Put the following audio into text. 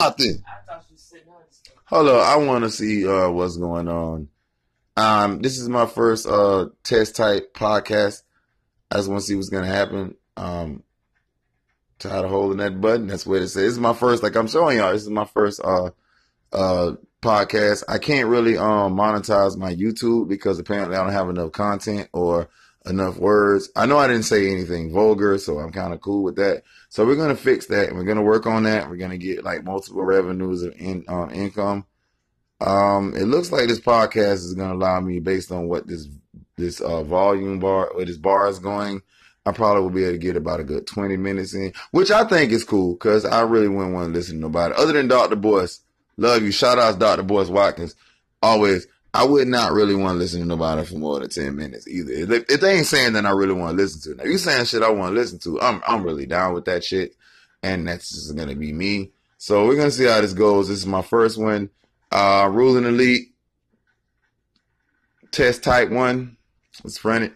nothing. I want to see uh, what's going on. Um, this is my first uh, test type podcast. I just want to see what's gonna happen. Um, tired of holding that button. That's what it says. This is my first, like I'm showing y'all. This is my first uh uh podcast. I can't really um monetize my YouTube because apparently I don't have enough content or enough words. I know I didn't say anything vulgar, so I'm kind of cool with that. So we're gonna fix that and we're gonna work on that. We're gonna get like multiple revenues of in, um, income. Um, it looks like this podcast is gonna allow me, based on what this this uh, volume bar or this bar is going. I probably will be able to get about a good 20 minutes in, which I think is cool because I really wouldn't want to listen to nobody other than Dr. Boyce. Love you. Shout out to Dr. Boyce Watkins. Always. I would not really want to listen to nobody for more than 10 minutes either. If they, ain't saying that I really want to listen to. Now, you saying shit I want to listen to, I'm, I'm really down with that shit. And that's just to be me. So we're to see how this goes. This is my first one. Uh, Ruling Elite. Test type one. Let's run it.